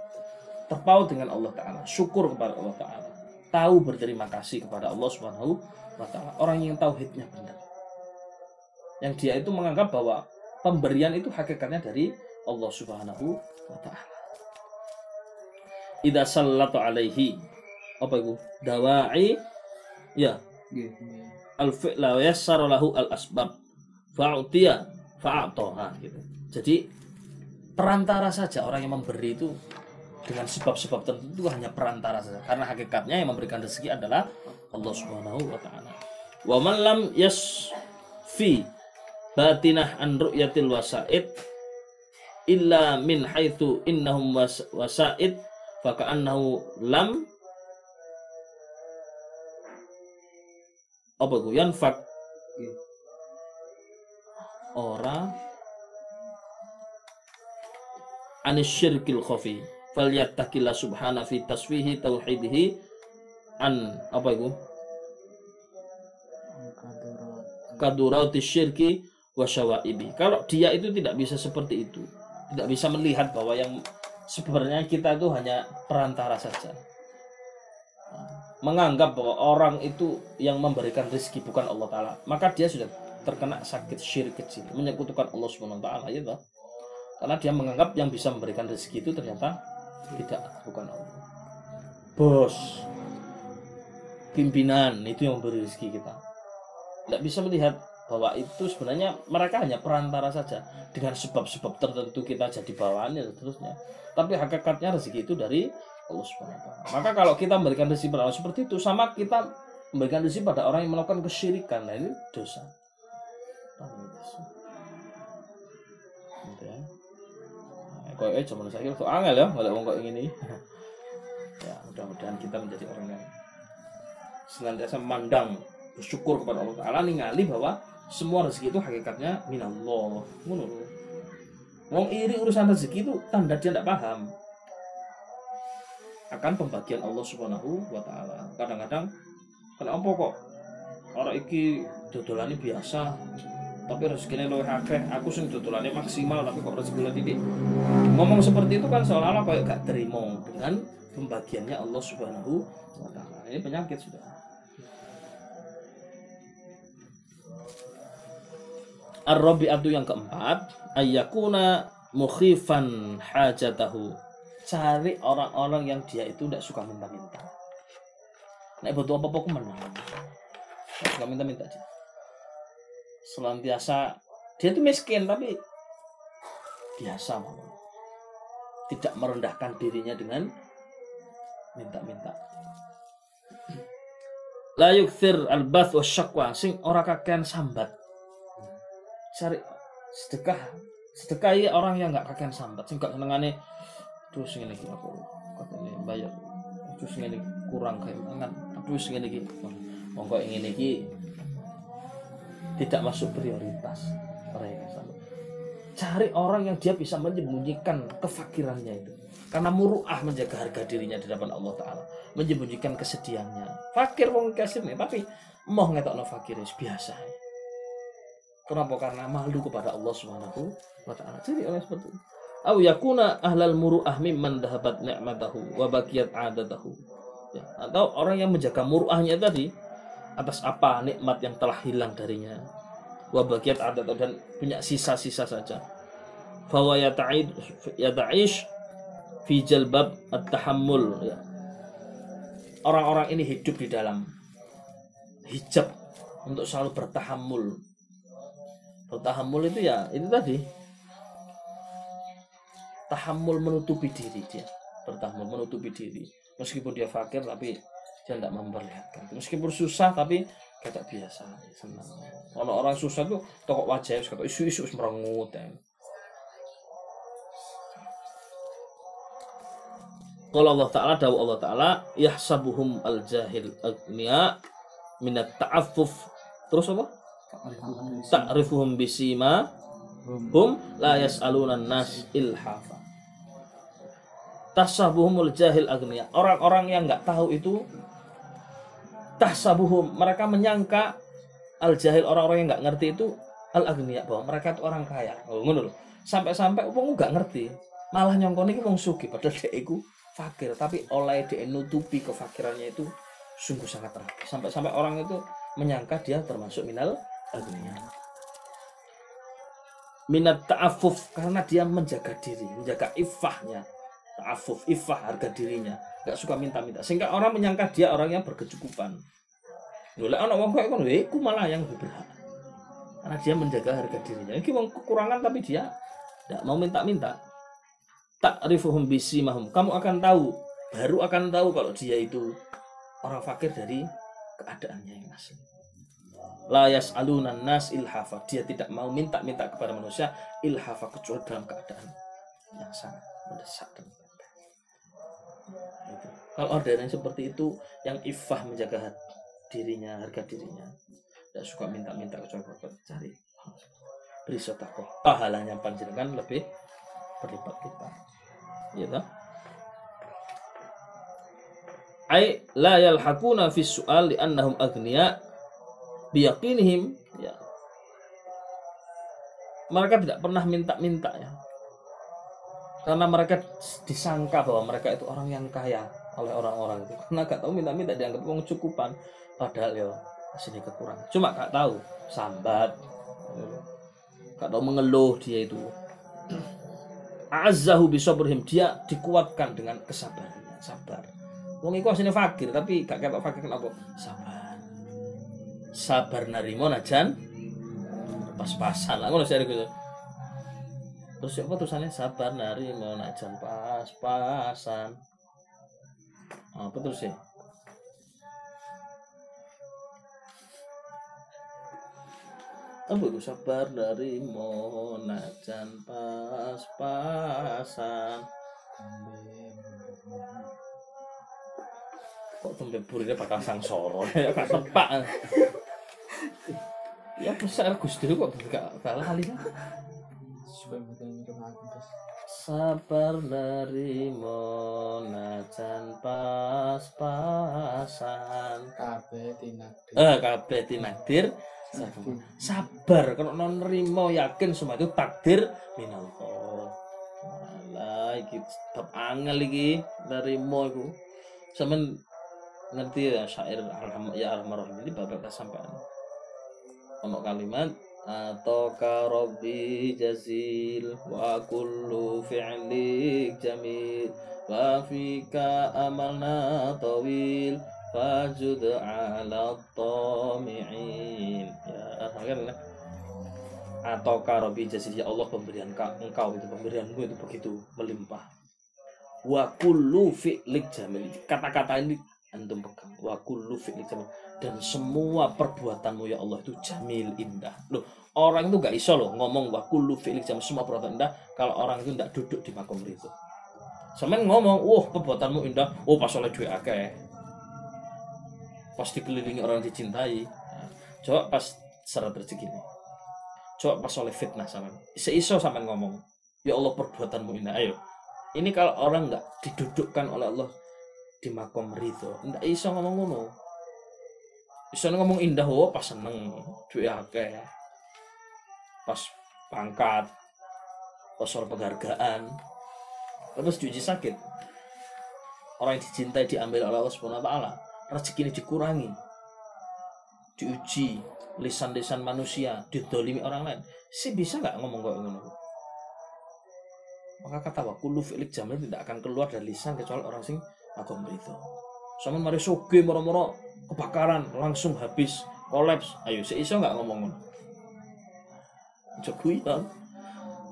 terpaut dengan Allah Ta'ala, syukur kepada Allah Ta'ala, tahu berterima kasih kepada Allah Subhanahu wa Ta'ala. Orang yang tauhidnya benar. Yang dia itu menganggap bahwa pemberian itu hakikatnya dari Allah Subhanahu wa Ta'ala. Idza sallatu alaihi apa itu? Dawai ya. Yeah al fi'la yassara lahu al asbab fa'utiya fa'atoha gitu. Jadi perantara saja orang yang memberi itu dengan sebab-sebab tertentu itu hanya perantara saja karena hakikatnya yang memberikan rezeki adalah Allah Subhanahu wa taala. Wa man lam yasfi batinah an ru'yatil wasaid illa min haitsu innahum wasaid fa ka'annahu lam apa itu yanfak. Ora. Anis syirkil khafi. Falyattaqillah subhana fi tasfihi tauhidihi an apa itu? Kadurati syirki wa syawaibi. Kalau dia itu tidak bisa seperti itu tidak bisa melihat bahwa yang sebenarnya kita itu hanya perantara saja menganggap bahwa orang itu yang memberikan rezeki bukan Allah Ta'ala. Maka dia sudah terkena sakit syirik kecil. Menyekutukan Allah Subhanahu Wa Ta'ala ya toh? Karena dia menganggap yang bisa memberikan rezeki itu ternyata tidak bukan Allah. Bos pimpinan itu yang memberi rezeki kita. Tidak bisa melihat bahwa itu sebenarnya mereka hanya perantara saja. Dengan sebab-sebab tertentu kita jadi bawaannya dan seterusnya. Tapi hakikatnya rezeki itu dari Allah Subhanahu wa. Maka kalau kita memberikan rezeki pada orang seperti itu sama kita memberikan rezeki pada orang yang melakukan kesyirikan. Nah, ini dosa. Gitu ya. Nah, eh zaman saya itu angel ya, kalau wong kok ini. ya, mudah-mudahan kita menjadi orang yang senantiasa memandang bersyukur kepada Allah Taala ningali bahwa semua rezeki itu hakikatnya minallah. Ngono. Wong iri urusan rezeki itu tanda dia tidak paham akan pembagian Allah Subhanahu wa taala. Kadang-kadang kenapa kok orang iki dodolane biasa tapi rezekinya luwih akeh, aku sing dodolane maksimal tapi kok rezeki titik. Ngomong seperti itu kan seolah-olah kayak gak terima dengan pembagiannya Allah Subhanahu wa taala. Ini penyakit sudah. Ar-Rabi'atu yang keempat, ayyakuna mukhifan hajatahu. Cari orang-orang yang dia itu tidak suka minta-minta. Nek butuh apa-apa aku menang. Suka minta-minta aja. Selantiasa dia itu miskin tapi biasa mau. Tidak merendahkan dirinya dengan minta-minta. La yukthir al-bath wa syakwa sing ora kakean sambat. Cari sedekah sedekah orang yang nggak kakean sambat sing gak senengane terus ngene iki aku katanya bayar terus ngene kurang kayak mangan terus iki monggo ngene iki tidak masuk prioritas mereka sama. Cari orang yang dia bisa menyembunyikan kefakirannya itu. Karena muruah menjaga harga dirinya di depan Allah Taala. Menyembunyikan kesedihannya. Fakir wong kasir nih tapi mau ngetok no fakir biasa kenapa? Karena malu kepada Allah Subhanahu wa taala. Jadi orang seperti itu Au yakuna ahlal muru'ah mimman dahabat ni'matahu wa baqiyat adatahu. Ya, atau orang yang menjaga muru'ahnya tadi atas apa nikmat yang telah hilang darinya. Wa baqiyat adatahu dan punya sisa-sisa saja. Fawa yata'id yata'ish fi jalbab at-tahammul ya. Orang-orang ini hidup di dalam hijab untuk selalu bertahammul. Bertahammul itu ya itu tadi tahammul menutupi diri dia. Bertahammul menutupi diri. Meskipun dia fakir tapi dia tidak memperlihatkan. Meskipun susah tapi kata biasa. Senang. Kalau orang susah tuh tokok wajah kata isu-isu merengut ya. Kalau Allah Ta'ala dawu Allah Ta'ala Yahsabuhum al-jahil agniya Minat ta'affuf. Terus apa? Ta'rifuhum bisima Hum la yas'aluna nas ilhafa Tasabuhumul jahil agniya Orang-orang yang nggak tahu itu Tasabuhum Mereka menyangka Al-jahil orang-orang yang nggak ngerti itu Al-agniya Bahwa mereka itu orang kaya. Oh, Sampai-sampai wong nggak ngerti. Malah nyongkoni wong sugi Padahal dia itu fakir. Tapi oleh dia nutupi kefakirannya itu sungguh sangat rapi sampai-sampai orang itu menyangka dia termasuk minal agniya minat ta'afuf karena dia menjaga diri menjaga ifahnya ta'afuf ifah harga dirinya nggak suka minta-minta sehingga orang menyangka dia orang yang berkecukupan Lha anak wong kok ngono iku malah yang berhak. Karena dia menjaga harga dirinya. Ini wong kekurangan tapi dia tidak mau minta-minta ta'rifuhum bisimahum. Kamu akan tahu, baru akan tahu kalau dia itu orang fakir dari keadaannya yang asli. La yas'alunan nas ilhafa. Dia tidak mau minta-minta kepada manusia ilhafa kecuali dalam keadaan yang sangat mendesak. Kalau ada yang seperti itu yang ifah menjaga dirinya, harga dirinya, tidak suka minta-minta kecuali cari beri sedekah. Pahalanya panjenengan lebih berlipat lipat ya toh? Ai la yalhaquna fi su'al li annahum aghniya biyaqinihim. Ya. Mereka tidak pernah minta-minta ya karena mereka disangka bahwa mereka itu orang yang kaya oleh orang-orang itu. Karena gak tahu minta-minta dianggap cukupan. Padahal ya sini kekurangan. Cuma gak tahu sambat. Gak tahu mengeluh dia itu. Azzahu bisabrihim. Dia dikuatkan dengan kesabarannya sabar. Wong iku asline fakir tapi gak ketok fakir kenapa? Sabar. Sabar narimo najan. Pas-pasan. Lah ngono sih gitu terus apa tulisannya? Sabar nari mau najan pas-pasan apa terus ya? Apa itu? Sabar dari monajan pas-pasan kok tempe burine bakal sang soro ya gak tepak ya besar Gusti kok gak gak lali sabar dari monajan pas-pasan. Kabeh tinakdir eh kabeh sabar. Kalau non nerimo yakin semua itu takdir minallah Alah, iki bab angel iki nerimo iku. Sampean ngerti ya syair alham ya almarhum ini bab sampai ono kalimat wa kullu fi'lik jamil wa fika amalna tawil fajud ala tami'in ya akhirnya kan, atau karobi jazil ya Allah pemberian engkau itu pemberianmu itu begitu melimpah. wa kullu fi'lik jamil kata-kata ini antum pegang. Wa kullu dan semua perbuatanmu ya Allah itu jamil indah. Loh orang itu gak iso loh ngomong wa kullu semua perbuatan indah kalau orang itu tidak duduk di makom itu. Semen ngomong, wah perbuatanmu indah, oh pas oleh duit akeh, pasti dikelilingi orang dicintai. Coba pas syarat rezeki coba pas oleh fitnah sama seiso sama ngomong ya Allah perbuatanmu ini ayo. Ini kalau orang nggak didudukkan oleh Allah di makom ridho nggak iso ngomong ngono. Iso ngomong indah oh pas seneng. Duit akeh. Pas pangkat pas penghargaan. Terus diuji sakit orang yang dicintai diambil oleh Allah Subhanahu wa rezeki ini dikurangi. Diuji lisan-lisan manusia didolimi orang lain. Sih bisa nggak ngomong kayak ngono? Maka kata wakulu fi'lik jamil tidak akan keluar dari lisan kecuali orang sing agam itu sama mari soge moro-moro. Kebakaran langsung habis. Kolaps. Ayo seiso nggak ngomong ngono? Jokowi kan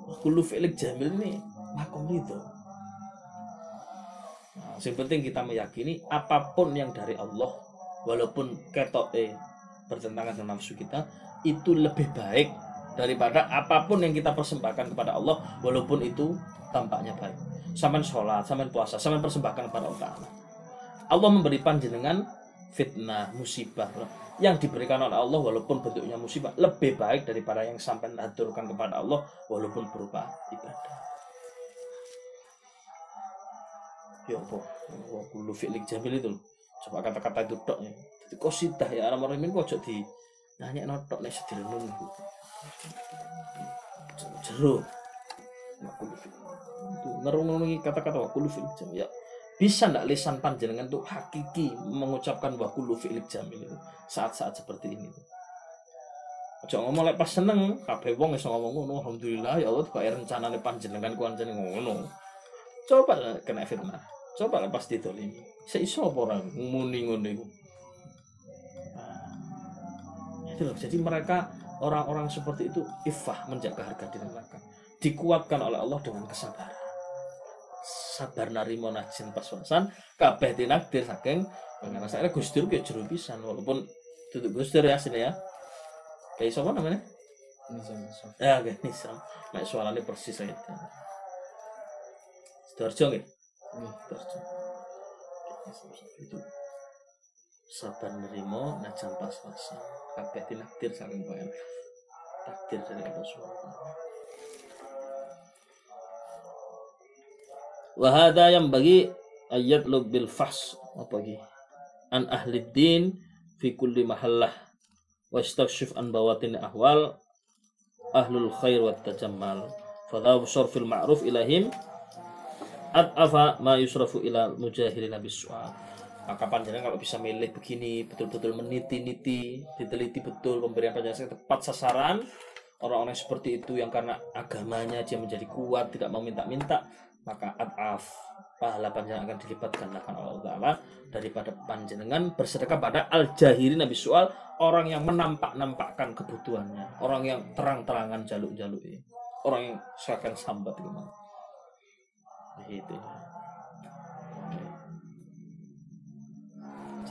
wakulu fi'lik jamil ini makom itu yang penting kita meyakini apa pun yang dari Allah walaupun ketok eh bertentangan dengan nafsu kita itu lebih baik daripada apa pun yang kita persembahkan kepada Allah walaupun itu tampaknya baik. Saman sholat, saman puasa, saman persembahkan kepada Allah Ta'ala. Allah memberi panjenengan fitnah, musibah yang diberikan oleh Allah walaupun bentuknya musibah lebih baik daripada yang sampai aturkan kepada Allah walaupun berupa ibadah. ya apa wa fi'lik jamil itu coba kata-kata itu tok ya jadi qasidah ya orang ini kok ojo di nanya notok nek sedirenung jero itu ngerungi kata-kata wa kullu fi'lik jamil ya bisa ndak lisan panjenengan tuh hakiki mengucapkan wa kullu fi'lik jamil itu saat-saat seperti ini Aja ngomong lek pas seneng, kabeh wong iso ngomong ngono, alhamdulillah ya Allah kok rencanane panjenengan kuwi ngono. Coba kena firman. Coba lepas ditolimi. Seiso apa orang muni ngono. Nah, itu loh. Jadi mereka orang-orang seperti itu ifah menjaga harga diri mereka. Dikuatkan oleh Allah dengan kesabaran. Sabar narimo najin pas-pasan kabeh tinakdir saking pengen saya Gus Dur kayak jero pisan walaupun tutup Gus Dur ya sini ya. Kayak siapa namanya? Nizam Ya, oke, Nizam. Nek suaranya persis saya. Sidoarjo nggih? itu sabar nerimo najan pas-pasan. Kabeh tinakdir saking pengen takdir dari Allah SWT Wahada yang bagi ayat bil fas apa lagi an ahli din fi kulli mahallah wa istakshif an bawatin ahwal ahlul khair wa tajammal. Fadhaw fil ma'ruf ilahim apa ma yusrafu ila mujahilin bisual maka panjenengan kalau bisa milih begini betul-betul meniti-niti diteliti betul pemberian panjenengan tepat sasaran orang-orang seperti itu yang karena agamanya dia menjadi kuat tidak mau minta-minta maka ataf pahala panjenengan akan dilipatkan akan Allah Ta'ala daripada panjenengan bersedekah pada al jahiri nabi soal orang yang menampak-nampakkan kebutuhannya, orang yang terang-terangan jaluk-jaluk orang yang seakan sambat gimana. Itu.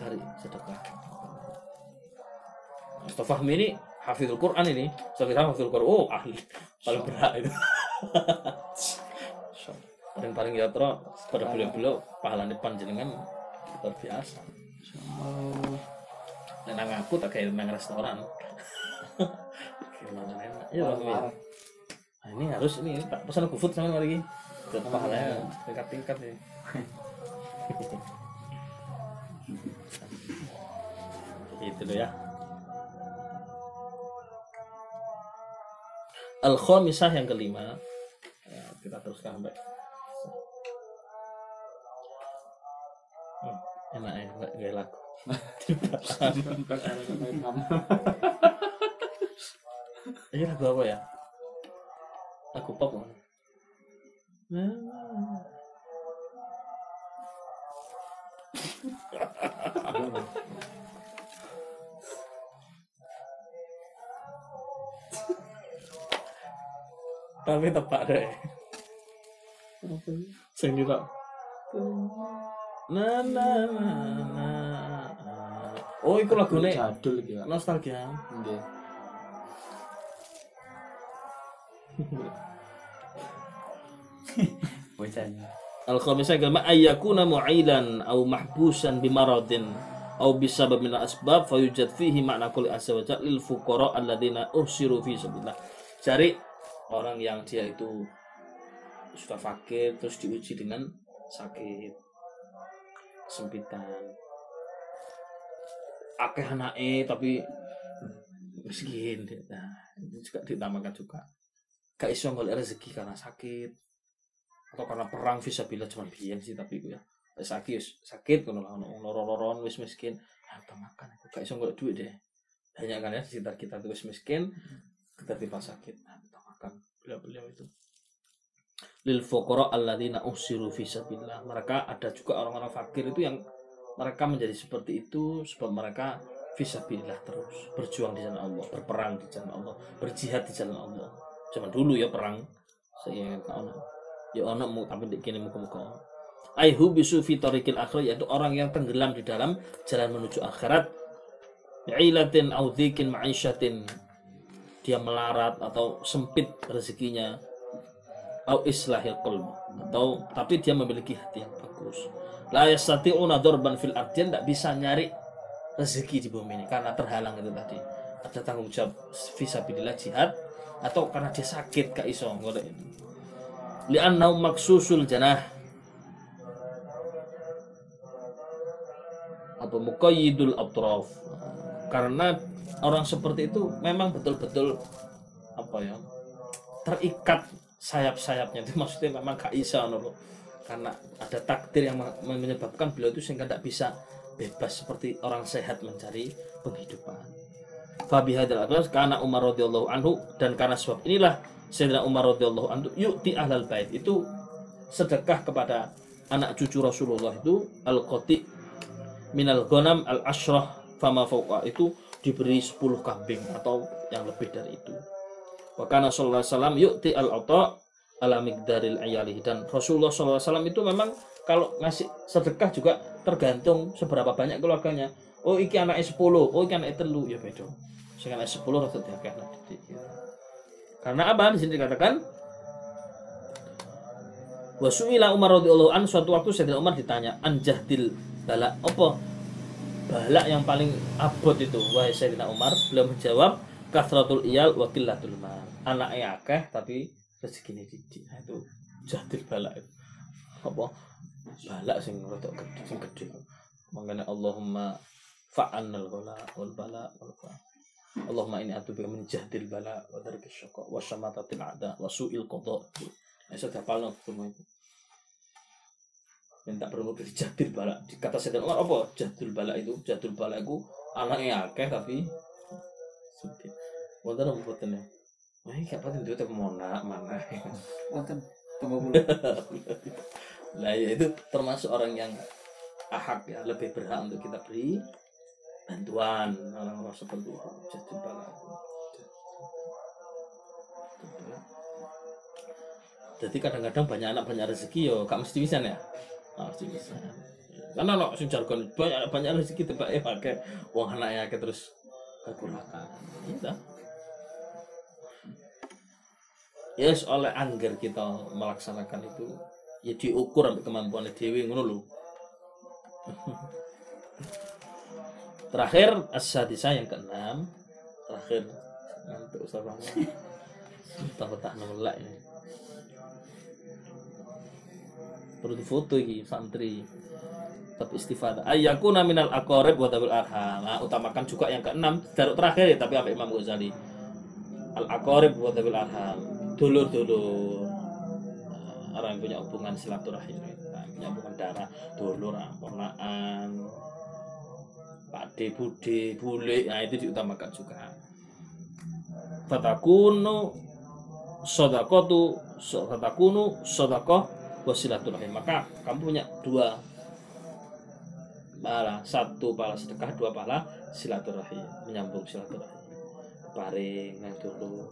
Cari sedekah. Mustafa Fahmi ini hafizul Quran ini, saya kira hafizul Quran, oh ahli paling berat itu. Paling-paling ya terus pada beliau-beliau pahalanya panjenengan luar biasa. Nah, nang aku tak kayak nang restoran. Gimana enak? Ya, ya. Nah, ini harus ini tak pesan GoFood sama lagi. Pahalanya tingkat-tingkat ya. Itu loh ya. Al-Khamisah yang kelima. Ya, kita teruskan sampai Hmm, enak ya, nggak gaya lagu. Ini lagu apa ya? Lagu pop kan? Tapi tepat deh. Sing tidak. Na na na na. Oh, iku lagune jadul iki, Pak. nostalgia. Nggih. Bocahnya. Al-khamisah kama ayyakuna mu'ilan au mahbusan bimaradin au bisabab min asbab fayujad fihi makna azza wa jalla lil fuqara alladziina uhsiru fi sabilillah. Cari orang yang dia itu sudah fakir terus diuji dengan sakit kesempitan akeh anake tapi miskin. Nah itu juga ditambahkan juga. Gak iso golek rezeki karena sakit. Atau karena perang visabilillah cuma biyen sih tapi ya. Sakit sakit kono lah ono loro-loron wis miskin. Ya tak makan aku. Gak iso golek duit deh. Banyak kan ya di sekitar kita tuh wis miskin kita tiba sakit. Nah, makan beliau-beliau itu. Lil fuqara alladzina usiru fi sabilillah. Mereka ada juga orang-orang fakir itu yang mereka menjadi seperti itu sebab mereka fisabilillah terus berjuang di jalan Allah berperang di jalan Allah berjihad di jalan Allah. Zaman dulu ya perang. Saya ono? Ya ono mu tapi kini muka-muka Aihu bisu fi tariqil akhirah yaitu orang yang tenggelam di dalam jalan menuju akhirat. Ilatin au dzikin ma'isyatin dia melarat atau sempit rezekinya. Au islahil qalb. Atau tapi dia memiliki hati yang bagus. La yastati'una darban fil ardi tidak bisa nyari rezeki di bumi ini karena terhalang itu tadi. Ada tanggung jawab visabilillah jihad atau karena dia sakit gak iso golek li'annahu maksusul janah. Apa muqayyidul atraf? Karena orang seperti itu memang betul-betul apa ya terikat sayap-sayapnya. Itu maksudnya memang gak loh karena ada takdir yang men- menyebabkan beliau itu sehingga tidak bisa bebas seperti orang sehat mencari penghidupan. Fabi hadal atas karena Umar radhiyallahu anhu dan karena sebab inilah Sayyidina Umar radhiyallahu anhu yu'ti ahlal bait. Itu sedekah kepada anak cucu Rasulullah itu al-qati minal ghanam al-ashrah fama fawqa. Itu diberi 10 kambing atau yang lebih dari itu. Wa kana sallallahu alaihi wasallam yu'ti al-ata ala miqdaril ayalihi dan Rasulullah sallallahu alaihi wasallam itu memang kalau ngasih sedekah juga tergantung seberapa banyak keluarganya. Oh iki anaknya 10, oh iki anaknya telu ya beda. Sing anaknya 10 rada diakeh anak ya. Karena apa di sini dikatakan Wasuila Umar radhiyallahu an suatu waktu Sayyidina Umar ditanya anjahdil bala apa balak yang paling abot itu wahai Sayyidina Umar beliau menjawab kasratul iyal wa qillatul mal. Anaknya akeh tapi rezekinya didik. Nah, itu jahdil balak itu. Apa? Balak sing rodok gede sing gede makanya Allahumma fa'annal bala wal bala wal bala Allahumma ini atubu min jahdil bala wa darkis syaqa wa syamatatil a'da wa su'il qada. Nah, saya hafalno semua itu. Minta perlu dari jadil bala. Di kata Sayyidina Umar apa? Jadil bala itu, jadil bala itu anaknya akeh tapi sedih. Wonten apa boten ya? Wah, gak penting duit mana mana. Wonten tunggu. Lah ya itu termasuk orang yang ahak ya lebih berhak untuk kita beri bantuan orang-orang seperti itu jadi bala jadi kadang-kadang banyak anak banyak rezeki yo gak mesti bisa ya Mesti bisa. Karena no sing jargon banyak banyak rezeki tiba eh pakai uang anaknya ke terus kekurangan itu yes oleh angger kita melaksanakan itu ya diukur sampai kemampuan dewi ngono lho. Terakhir asadisa yang keenam. Terakhir ngantuk sama betah betah nolak ini perlu difoto iki santri. Tetap istifadah ayyakuna minal aqarib wa tabil arham. Nah, utamakan juga yang keenam daruk terakhir ya tapi sampai Imam Ghazali? Al aqarib wa tabil arham. Dulur dulur orang yang punya hubungan silaturahim. Nah, punya hubungan darah dulur ponakan pakde bude bule nah itu diutamakan juga. Fatakunu sodakotu fatakunu sodakoh wasilaturahim maka kamu punya dua pahala satu pahala sedekah dua pahala silaturahim. Menyambung silaturahim. Paring yang dulu.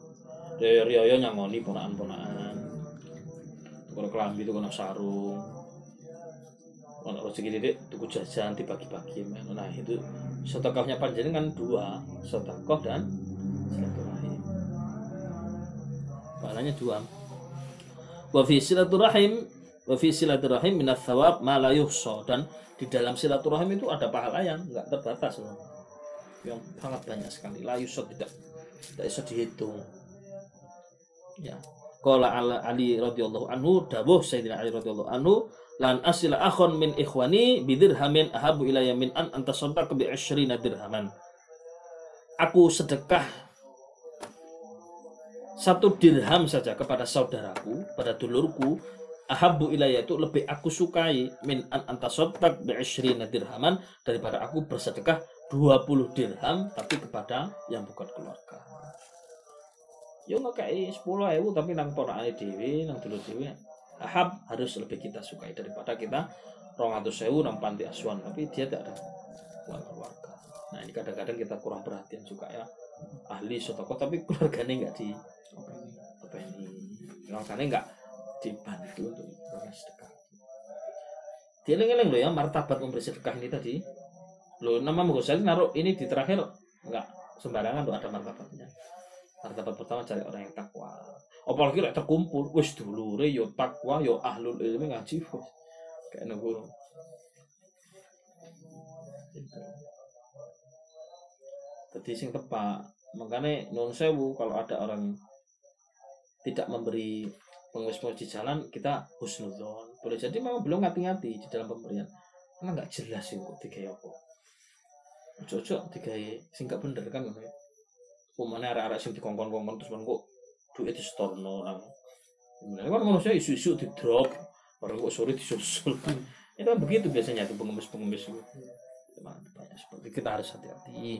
Rio Rio nyangoni ponaan ponaan kalau kelambi itu kena sarung. Kalau rezeki didik tuku jajan dibagi-bagi nah itu sedekahnya panjenengan dua sedekah dan silaturahim. Pahalanya dua. Wa silaturahim wa fi silaturahim minat thawab ma dan di dalam silaturahim itu ada pahala yang enggak terbatas loh. yang sangat banyak sekali. La tidak tidak bisa dihitung. Ya. Qala ala Ali radhiyallahu anhu dawuh Sayyidina Ali radhiyallahu anhu lan asila akhon min ikhwani bidirhamin ahabu ilayya min an antasaddaq bi 20 dirhaman. Aku sedekah satu dirham saja kepada saudaraku, pada dulurku, ahabu ilayya itu lebih aku sukai min an antasaddaq bi 20 dirhaman daripada aku bersedekah 20 dirham tapi kepada yang bukan keluarga. Yo ngekei 10 ewu tapi nang ponakane dhewe, nang dulur dhewe. Ahab harus lebih kita sukai daripada kita 200 sewu nang panti asuhan tapi dia tidak ada keluarga. Nah ini kadang-kadang kita kurang perhatian juga ya ahli sotoko tapi keluarganya nggak di apa ini keluarganya nggak dibantu untuk memberi sedekah. Dieling-eling loh ya martabat memberi sedekah ini tadi. Lo nama Ghazali naruh ini di terakhir nggak sembarangan tuh ada martabatnya. Martabat pertama cari orang yang takwa. Apalagi lek terkumpul, wis dulure yo takwa yo ahlul ilmi ngaji. Kayak nunggu. Jadi sing tepak. Makanya non sewu kalau ada orang tidak memberi pengemis-pengemis di jalan kita husnuzon. Boleh jadi memang belum ngati-ngati di dalam pemberian. Karena nggak jelas sih kok tiga apa. Cocok tiga sing gak bener kan ya. Pemane arek-arek sing dikongkon-kongkon terus kok duit di store orang. Sebenarnya kan manusia isu-isu di drop, orang kok sore disusul. Itu kan begitu biasanya tuh pengemis-pengemis itu. Banyak seperti kita harus hati-hati.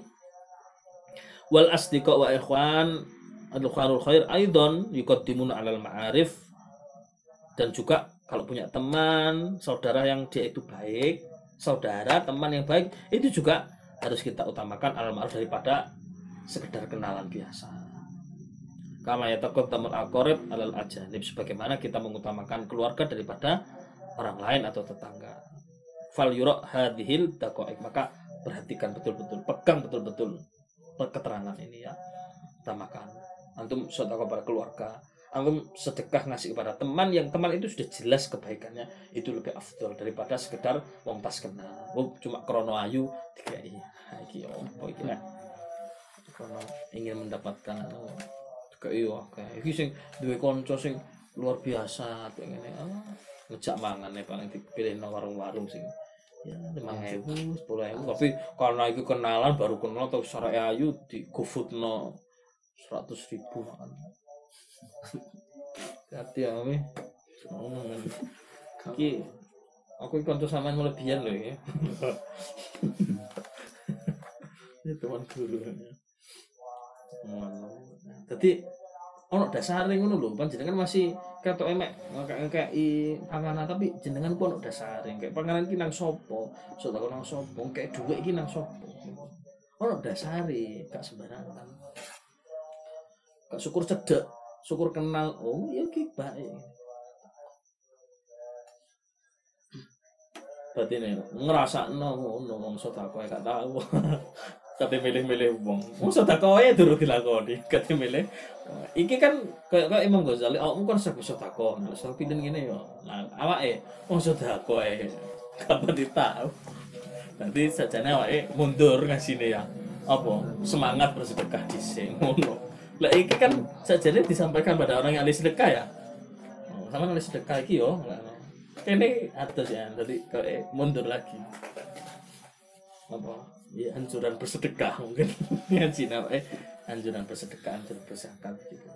Wal asdiqa wa ikhwan al-khairul khair aidon yuqaddimuna alal ma'arif dan juga kalau punya teman, saudara yang dia itu baik, saudara, teman yang baik, itu juga harus kita utamakan al ma'ruf daripada sekedar kenalan biasa. Kama ya takut tamul akorib alal ajanib sebagaimana kita mengutamakan keluarga daripada orang lain atau tetangga. Fal yurok hadhil dakoik maka perhatikan betul-betul, pegang betul-betul keterangan ini ya. Utamakan. Antum kepada keluarga, antum sedekah ngasih kepada teman yang teman itu sudah jelas kebaikannya itu lebih afdol daripada sekedar wong pas kenal. Wong cuma krono ayu dikai. Ha iki opo iki lah. Krono ingin mendapatkan anu kayak iya kayak iki sing duwe kanca sing luar biasa pengen ah, ngejak mangan nih paling dipilih no warung-warung sing ya lima ribu sepuluh ribu tapi karena itu kenalan baru kenal atau secara ayu di gofood no seratus ribu makan hati ya mi ngomong iki aku ikut kanca sampean melebihan loh ya. Ini teman guru jadi ono dasare ngono lho panjenengan masih ketok emek ngekeki panganan tapi jenengan pun ono dasare. Kayak panganan iki nang sapa? Sedekah nang sapa? Kayak dhuwit iki nang sapa? Ono dasari gak sembarangan. Gak syukur cedek syukur kenal. Oh ya ki baik berarti nih ngerasa no ngono wong sedekah gak tahu. Kate milih-milih wong. Wong sedekah ya durung dilakoni kate milih iki kan kayak kayak Imam Ghazali oh kan sebut sedekah nah so pinten ngene yo. Nah awake wong sedekah e kapan ditahu nanti sajane awake mundur ngasine ya. Apa? Semangat bersedekah dhisik ngono lah iki kan sajane disampaikan pada orang yang ahli sedekah ya? Oh, sama ahli sedekah iki yo. Ini atas ya tadi kayak mundur lagi. Apa? Ya anjuran bersedekah mungkin. Ya Cina eh anjuran bersedekah anjuran berzakat gitu.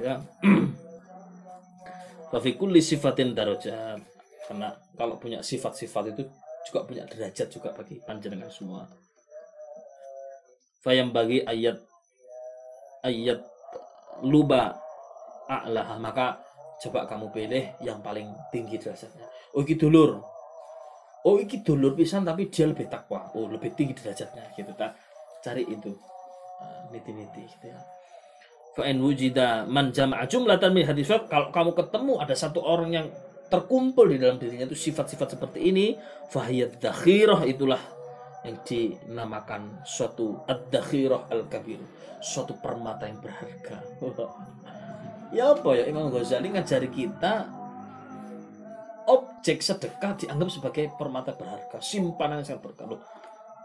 Ya. Wafi kulli sifatin darajat karena kalau punya sifat-sifat itu juga punya derajat juga bagi panjenengan semua Fayam bagi ayat ayat luba a'laha maka coba kamu pilih yang paling tinggi derajatnya. Oh iki dulur. Oh iki dulur pisan tapi dia lebih takwa. Oh lebih tinggi derajatnya gitu tak cari itu. Ah, niti-niti gitu ya. Fa'in wujida man jama'a jumlatan min hadis kalau kamu ketemu ada satu orang yang terkumpul di dalam dirinya itu sifat-sifat seperti ini fahiyat dakhirah itulah yang dinamakan suatu ad-dakhirah al-kabir suatu permata yang berharga. Ya apa ya Imam Ghazali ngajari kita objek sedekah dianggap sebagai permata berharga simpanan yang berharga. Loh,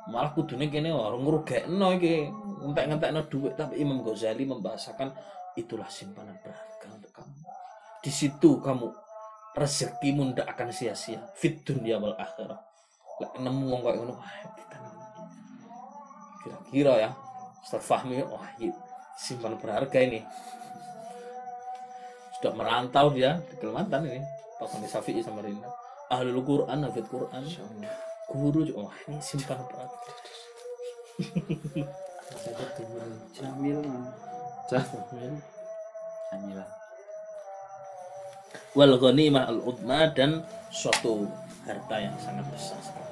malah kudune kene orang ngrugekno iki entek-entekno duit tapi Imam Ghazali membahasakan itulah simpanan berharga untuk kamu. Di situ kamu rezekimu ndak akan sia-sia. Fit dunia wal akhirah lek nemu wong koyo ngono kira-kira ya Ustaz Fahmi wah ini simpan berharga ini sudah merantau dia di Kalimantan ini Pak Syafi'i sama Rina Ahlul Quran, Hafid Quran Guru juga, wah ini simpan berharga Jamil. Jamil. Jamila. wal ghanimah al udma dan suatu harta yang sangat besar sekali.